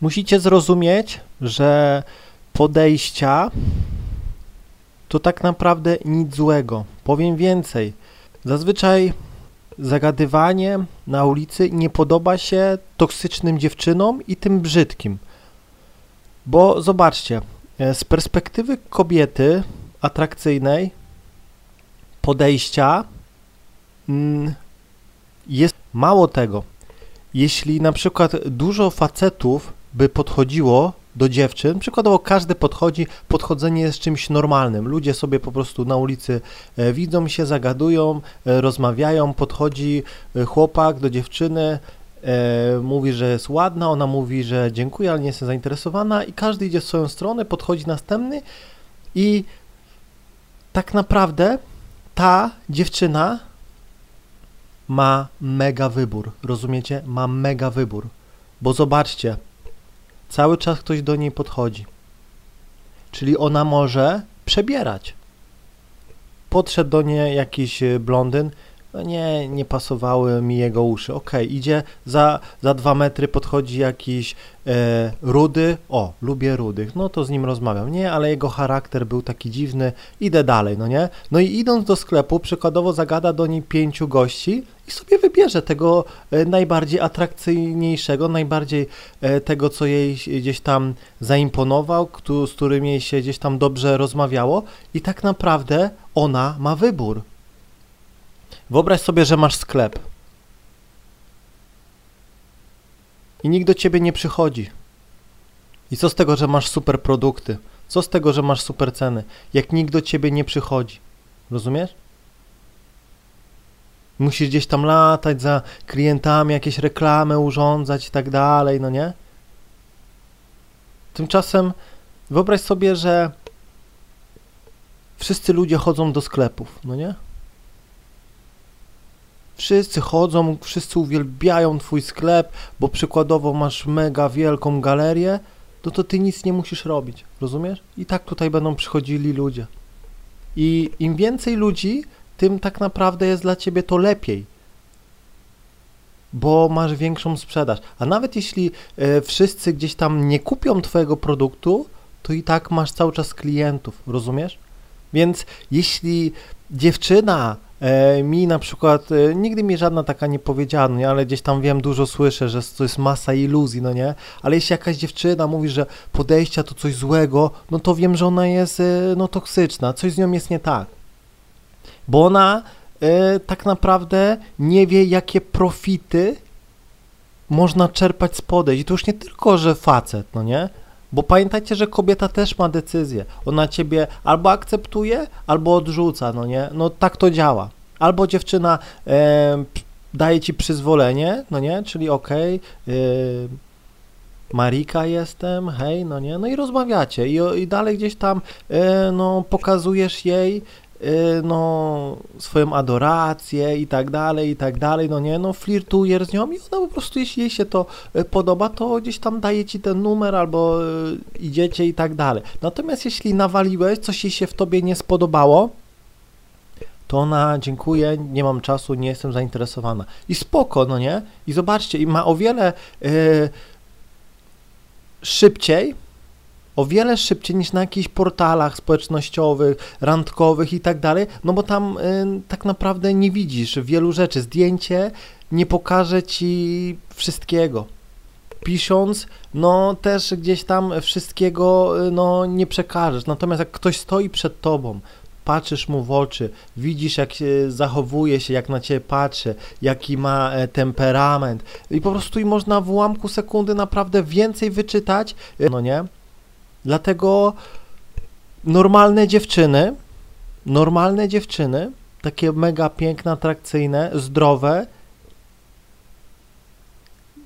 Musicie zrozumieć, że podejścia to tak naprawdę nic złego. Powiem więcej. Zazwyczaj zagadywanie na ulicy nie podoba się toksycznym dziewczynom i tym brzydkim. Bo zobaczcie, e, z perspektywy kobiety atrakcyjnej podejścia mm, jest mało tego. Jeśli na przykład dużo facetów by podchodziło do dziewczyn, przykładowo każdy podchodzi, podchodzenie jest czymś normalnym. Ludzie sobie po prostu na ulicy e, widzą się, zagadują, e, rozmawiają, podchodzi e, chłopak do dziewczyny, mówi, że jest ładna, ona mówi, że dziękuję, ale nie jest zainteresowana. I każdy idzie w swoją stronę, podchodzi następny. I tak naprawdę ta dziewczyna ma mega wybór, rozumiecie? Ma mega wybór, bo zobaczcie, cały czas ktoś do niej podchodzi, czyli ona może przebierać. Podszedł do niej jakiś e, blondyn, no nie, nie pasowały mi jego uszy. Okej, idzie za, za dwa metry, podchodzi jakiś e, rudy. O, lubię rudych. No to z nim rozmawiam. Nie, ale jego charakter był taki dziwny. Idę dalej, no nie? No i idąc do sklepu, przykładowo zagada do niej pięciu gości i sobie wybierze tego e, najbardziej atrakcyjniejszego, najbardziej e, tego, co jej gdzieś tam zaimponował, z którym jej się gdzieś tam dobrze rozmawiało i tak naprawdę ona ma wybór. Wyobraź sobie, że masz sklep i nikt do ciebie nie przychodzi. I co z tego, że masz super produkty? Co z tego, że masz super ceny, jak nikt do ciebie nie przychodzi? Rozumiesz? Musisz gdzieś tam latać za klientami, jakieś reklamy urządzać i tak dalej, no nie? Tymczasem wyobraź sobie, że wszyscy ludzie chodzą do sklepów, no nie? Wszyscy chodzą, wszyscy uwielbiają twój sklep, bo przykładowo masz mega wielką galerię, no to ty nic nie musisz robić, rozumiesz? I tak tutaj będą przychodzili ludzie. I im więcej ludzi, tym tak naprawdę jest dla ciebie to lepiej, bo masz większą sprzedaż. A nawet jeśli e, wszyscy gdzieś tam nie kupią twojego produktu, to i tak masz cały czas klientów, rozumiesz? Więc jeśli dziewczyna mi na przykład, e, nigdy mi żadna taka nie powiedziała, no nie, ale gdzieś tam wiem, dużo słyszę, że to jest masa iluzji, no nie, ale jeśli jakaś dziewczyna mówi, że podejścia to coś złego, no to wiem, że ona jest, e, no, toksyczna, coś z nią jest nie tak. Bo ona e, tak naprawdę nie wie, jakie profity można czerpać z podejść. I to już nie tylko, że facet, no nie, bo pamiętajcie, że kobieta też ma decyzję. Ona ciebie albo akceptuje, albo odrzuca, no nie? No tak to działa. Albo dziewczyna daje ci przyzwolenie, no nie? Czyli okej, okay, Marika jestem, hej, no nie? No i rozmawiacie i, i dalej gdzieś tam, e, no, pokazujesz jej, no, swoją adorację i tak dalej, i tak dalej, no nie, no flirtujesz z nią i ona po prostu, jeśli jej się to y, podoba, to gdzieś tam daje ci ten numer albo y, idziecie i tak dalej. Natomiast jeśli nawaliłeś, coś jej się w tobie nie spodobało, to ona dziękuję, nie mam czasu, nie jestem zainteresowana. I spoko, no nie? I zobaczcie, i ma o wiele szybciej o wiele szybciej niż na jakichś portalach społecznościowych, randkowych i tak dalej, no bo tam y, tak naprawdę nie widzisz wielu rzeczy. Zdjęcie nie pokaże ci wszystkiego. Pisząc, no też gdzieś tam wszystkiego y, no, nie przekażesz. Natomiast jak ktoś stoi przed tobą, patrzysz mu w oczy, widzisz jak się zachowuje się, jak na ciebie patrzy, jaki ma e, temperament i po prostu i można w ułamku sekundy naprawdę więcej wyczytać, y, no nie? Dlatego normalne dziewczyny, normalne dziewczyny, takie mega piękne, atrakcyjne, zdrowe,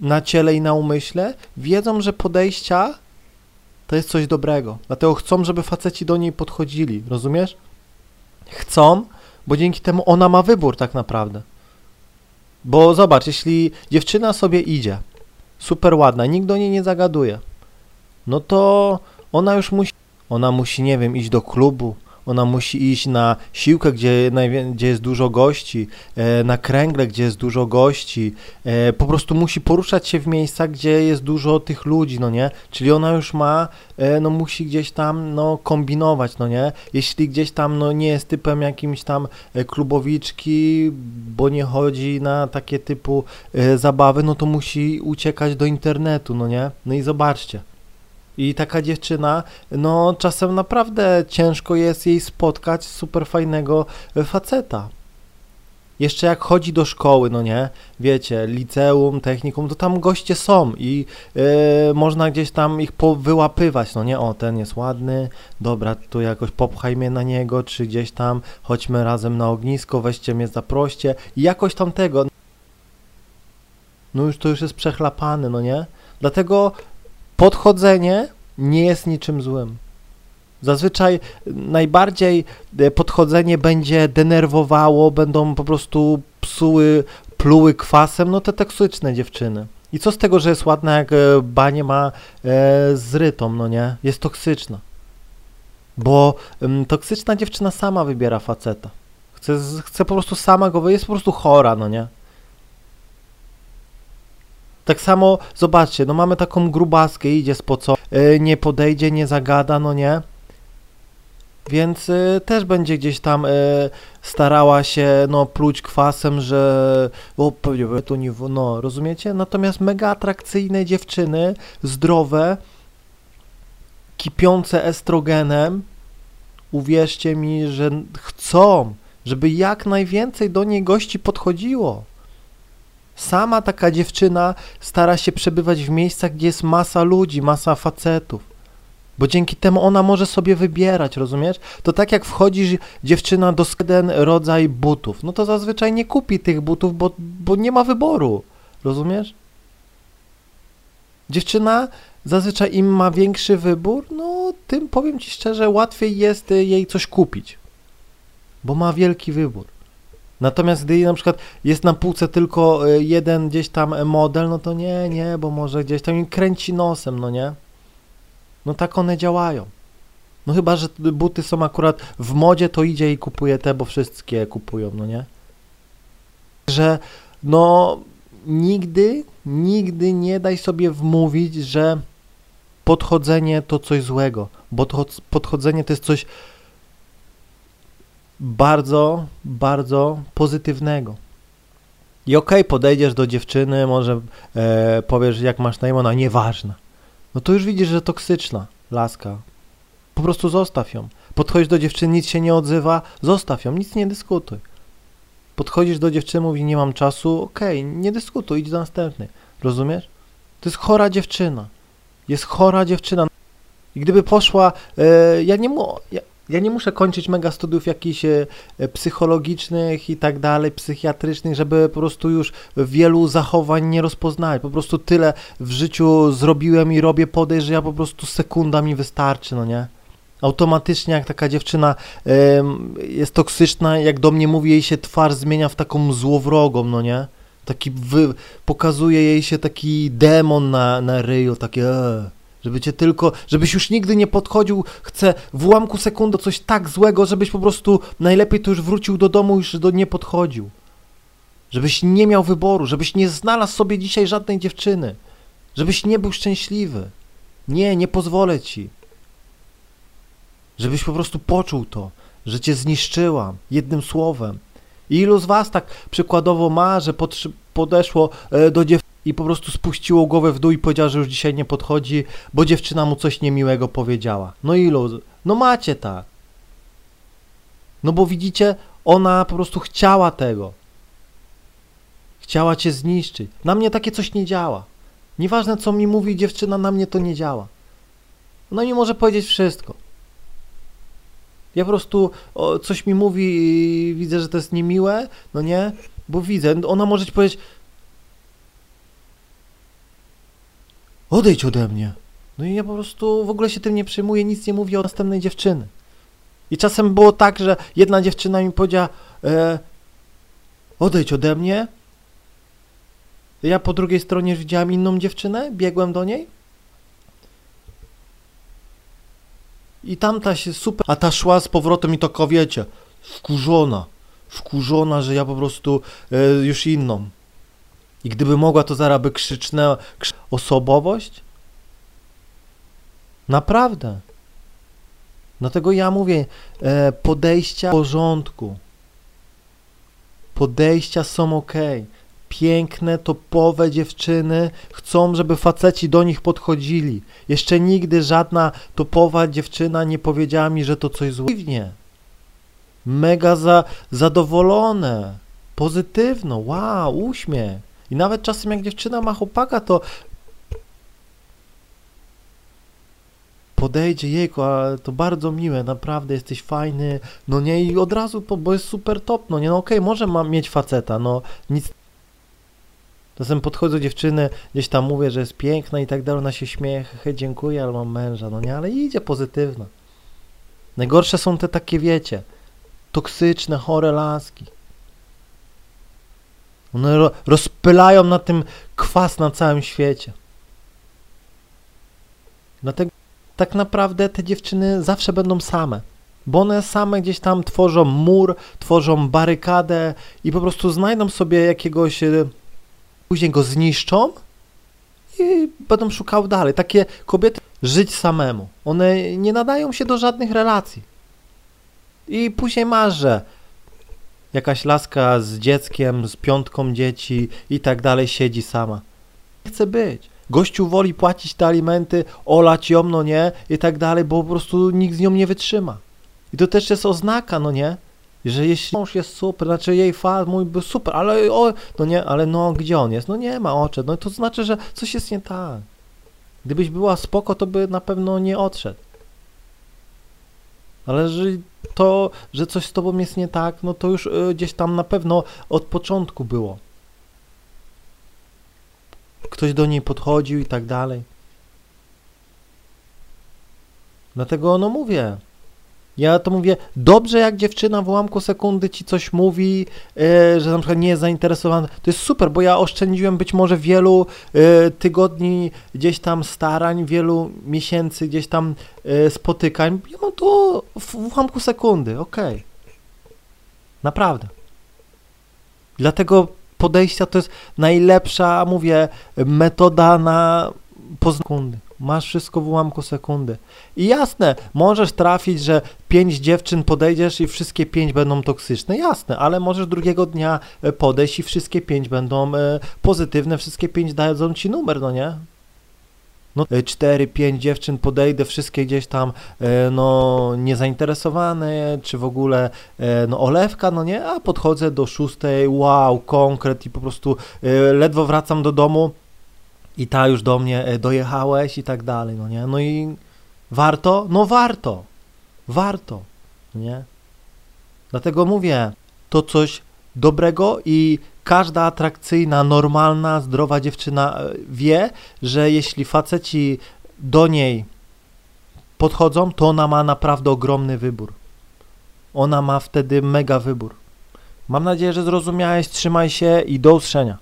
na ciele i na umyśle, wiedzą, że podejścia to jest coś dobrego. Dlatego chcą, żeby faceci do niej podchodzili, rozumiesz? Chcą, bo dzięki temu ona ma wybór tak naprawdę. Bo zobacz, jeśli dziewczyna sobie idzie, super ładna, nikt do niej nie zagaduje, no to ona już musi, ona musi, nie wiem, iść do klubu, ona musi iść na siłkę, gdzie, gdzie jest dużo gości, e, na kręgle, gdzie jest dużo gości, e, po prostu musi poruszać się w miejscach, gdzie jest dużo tych ludzi, no nie? Czyli ona już ma, e, no musi gdzieś tam, no kombinować, no nie? Jeśli gdzieś tam, no nie jest typem jakimś tam klubowiczki, bo nie chodzi na takie typu zabawy, no to musi uciekać do internetu, no nie? No i zobaczcie. I taka dziewczyna, no czasem naprawdę ciężko jest jej spotkać super fajnego faceta. Jeszcze jak chodzi do szkoły, no nie, wiecie, liceum, technikum, to tam goście są i yy, można gdzieś tam ich wyłapywać, no nie, o, ten jest ładny, dobra, tu jakoś popchaj mnie na niego, czy gdzieś tam, chodźmy razem na ognisko, weźcie mnie zaproście i jakoś tam tego. No już to już jest przechlapane, no nie? Dlatego podchodzenie nie jest niczym złym. Zazwyczaj najbardziej e, podchodzenie będzie denerwowało, będą po prostu psuły, pluły kwasem, no te toksyczne dziewczyny. I co z tego, że jest ładna, jak e, banie ma e, z rytą, no nie? Jest toksyczna. Bo toksyczna dziewczyna sama wybiera faceta. Chce, chce po prostu sama go, jest po prostu chora, no nie? Tak samo, zobaczcie, no mamy taką grubaskę, idzie z co, yy, nie podejdzie, nie zagada, no nie? Więc y, też będzie gdzieś tam y, starała się no, pluć kwasem, że o, to nie, no, rozumiecie? Natomiast mega atrakcyjne dziewczyny, zdrowe, kipiące estrogenem, uwierzcie mi, że chcą, żeby jak najwięcej do niej gości podchodziło. Sama taka dziewczyna stara się przebywać w miejscach, gdzie jest masa ludzi, masa facetów. Bo dzięki temu ona może sobie wybierać, rozumiesz? To tak jak wchodzi dziewczyna do jeden rodzaj butów, no to zazwyczaj nie kupi tych butów, bo, bo nie ma wyboru, rozumiesz? Dziewczyna zazwyczaj im ma większy wybór, no tym powiem ci szczerze, łatwiej jest jej coś kupić, bo ma wielki wybór. Natomiast gdy na przykład jest na półce tylko e, jeden gdzieś tam model, no to nie, nie, bo może gdzieś tam im kręci nosem, no nie? No tak one działają. No chyba, że buty są akurat w modzie, to idzie i kupuje te, bo wszystkie kupują, no nie? Że no nigdy, nigdy nie daj sobie wmówić, że podchodzenie to coś złego, bo to podchodzenie to jest coś bardzo, bardzo pozytywnego. I okej, okay, podejdziesz do dziewczyny, może e, powiesz, jak masz na imię, ona nieważna. No to już widzisz, że toksyczna laska. Po prostu zostaw ją. Podchodzisz do dziewczyny, nic się nie odzywa, zostaw ją, nic nie dyskutuj. Podchodzisz do dziewczyny, mówi, nie mam czasu, okej, okay, nie dyskutuj, idź do następnej. Rozumiesz? To jest chora dziewczyna. Jest chora dziewczyna. I gdyby poszła, e, ja nie mu, ja, ja nie muszę kończyć mega studiów jakichś e, psychologicznych i tak dalej, psychiatrycznych, żeby po prostu już wielu zachowań nie rozpoznać. Po prostu tyle w życiu zrobiłem i robię podejść, że ja po prostu sekunda mi wystarczy, no nie? Automatycznie jak taka dziewczyna jest toksyczna, jak do mnie mówi, jej się twarz zmienia w taką złowrogą, no nie? Taki wy, pokazuje jej się taki demon na, na ryju, takie e, żeby cię tylko, żebyś już nigdy nie podchodził, chcę w ułamku sekundy coś tak złego, żebyś po prostu najlepiej to już wrócił do domu, już do nie podchodził. Żebyś nie miał wyboru, żebyś nie znalazł sobie dzisiaj żadnej dziewczyny, żebyś nie był szczęśliwy. Nie, nie pozwolę ci. Żebyś po prostu poczuł to, że cię zniszczyłam jednym słowem. I ilu z was tak przykładowo ma, że podeszło e, do dziewczyny, i po prostu spuściło głowę w dół i powiedział, że już dzisiaj nie podchodzi, bo dziewczyna mu coś niemiłego powiedziała. No ilu? No macie tak. No bo widzicie, ona po prostu chciała tego. Chciała cię zniszczyć. Na mnie takie coś nie działa. Nieważne co mi mówi dziewczyna, na mnie to nie działa. Ona mi może powiedzieć wszystko. Ja po prostu o, coś mi mówi i widzę, że to jest niemiłe, no nie? Bo widzę, ona może ci powiedzieć, Odejdź ode mnie. No i ja po prostu w ogóle się tym nie przejmuję, nic nie mówię o następnej dziewczyny. I czasem było tak, że jedna dziewczyna mi powiedziała e, odejdź ode mnie. Ja po drugiej stronie widziałem inną dziewczynę, biegłem do niej. I tamta się super, a ta szła z powrotem i to wiecie, wkurzona, wkurzona, że ja po prostu e, już inną. I gdyby mogła, to zaraz by osobowość. Naprawdę. Dlatego ja mówię, e, podejścia w porządku. Podejścia są ok. Piękne, topowe dziewczyny chcą, żeby faceci do nich podchodzili. Jeszcze nigdy żadna topowa dziewczyna nie powiedziała mi, że to coś złego. Mega za, zadowolone, pozytywno, wow, uśmiech. I nawet czasem jak dziewczyna ma chłopaka, to podejdzie, jejku, ale to bardzo miłe, naprawdę jesteś fajny, no nie, i od razu, bo jest super top, no nie, no okej, okay, może ma mieć faceta, no nic. Czasem podchodzą dziewczyny, gdzieś tam mówię, że jest piękna i tak dalej, ona się śmieje, hej, dziękuję, ale mam męża, no nie, ale idzie pozytywna. Najgorsze są te takie, wiecie, toksyczne, chore laski. One ro rozpylają na tym kwas na całym świecie. Dlatego tak naprawdę te dziewczyny zawsze będą same. Bo one same gdzieś tam tworzą mur, tworzą barykadę i po prostu znajdą sobie jakiegoś, e, później go zniszczą i będą szukały dalej. Takie kobiety żyć samemu. One nie nadają się do żadnych relacji. I później masz, że jakaś laska z dzieckiem, z piątką dzieci i tak dalej siedzi sama. Nie chce być. Gościu woli płacić te alimenty, olać ją, no nie, i tak dalej, bo po prostu nikt z nią nie wytrzyma. I to też jest oznaka, no nie, że jeśli mąż jest super, znaczy jej fan mój był super, ale o, no nie, ale no gdzie on jest? No nie ma oczy, no to znaczy, że coś jest nie tak. Gdybyś była spoko, to by na pewno nie odszedł. Ale że to, że coś z tobą jest nie tak, no to już y, gdzieś tam na pewno od początku było. Ktoś do niej podchodził i tak dalej. Dlatego no mówię, ja to mówię, dobrze jak dziewczyna w ułamku sekundy ci coś mówi, yy, że na przykład nie jest zainteresowana, to jest super, bo ja oszczędziłem być może wielu yy, tygodni gdzieś tam starań, wielu miesięcy gdzieś tam yy, spotykań. Ja mam to w, w ułamku sekundy, okej. Okay. Naprawdę. Dlatego podejścia to jest najlepsza, mówię, metoda na po sekundy. Masz wszystko w ułamku sekundy. I jasne, możesz trafić, że pięć dziewczyn podejdziesz i wszystkie pięć będą toksyczne. Jasne, ale możesz drugiego dnia e, podejść i wszystkie pięć będą e, pozytywne, wszystkie pięć dadzą ci numer, no nie? No, e, cztery, pięć dziewczyn podejdę, wszystkie gdzieś tam, no, niezainteresowane, czy w ogóle, no, olewka, no nie, a podchodzę do szóstej, wow, konkret i po prostu ledwo wracam do domu, i ta już do mnie e, dojechałeś i tak dalej, no nie? No i warto? No warto, warto, nie? Dlatego mówię, to coś dobrego i każda atrakcyjna, normalna, zdrowa dziewczyna e, wie, że jeśli faceci do niej podchodzą, to ona ma naprawdę ogromny wybór. Ona ma wtedy mega wybór. Mam nadzieję, że zrozumiałeś, trzymaj się i do usłyszenia.